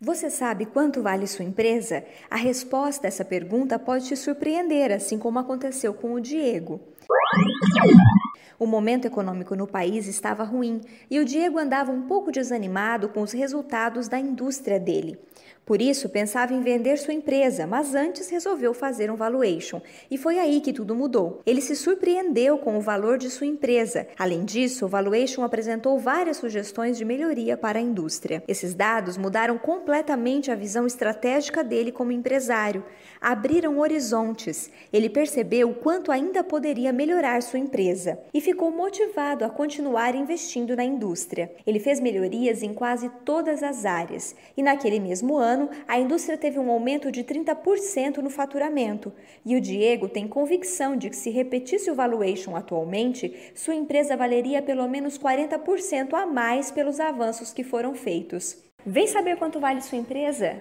Você sabe quanto vale sua empresa? A resposta a essa pergunta pode te surpreender, assim como aconteceu com o Diego. O momento econômico no país estava ruim e o Diego andava um pouco desanimado com os resultados da indústria dele. Por isso, pensava em vender sua empresa, mas antes resolveu fazer um valuation. E foi aí que tudo mudou. Ele se surpreendeu com o valor de sua empresa. Além disso, o valuation apresentou várias sugestões de melhoria para a indústria. Esses dados mudaram completamente a visão estratégica dele como empresário. Abriram horizontes. Ele percebeu o quanto ainda poderia melhorar sua empresa e ficou motivado a continuar investindo na indústria. Ele fez melhorias em quase todas as áreas e, naquele mesmo ano, ano, a indústria teve um aumento de 30% no faturamento. E o Diego tem convicção de que, se repetisse o valuation atualmente, sua empresa valeria pelo menos 40% a mais pelos avanços que foram feitos. Vem saber quanto vale sua empresa?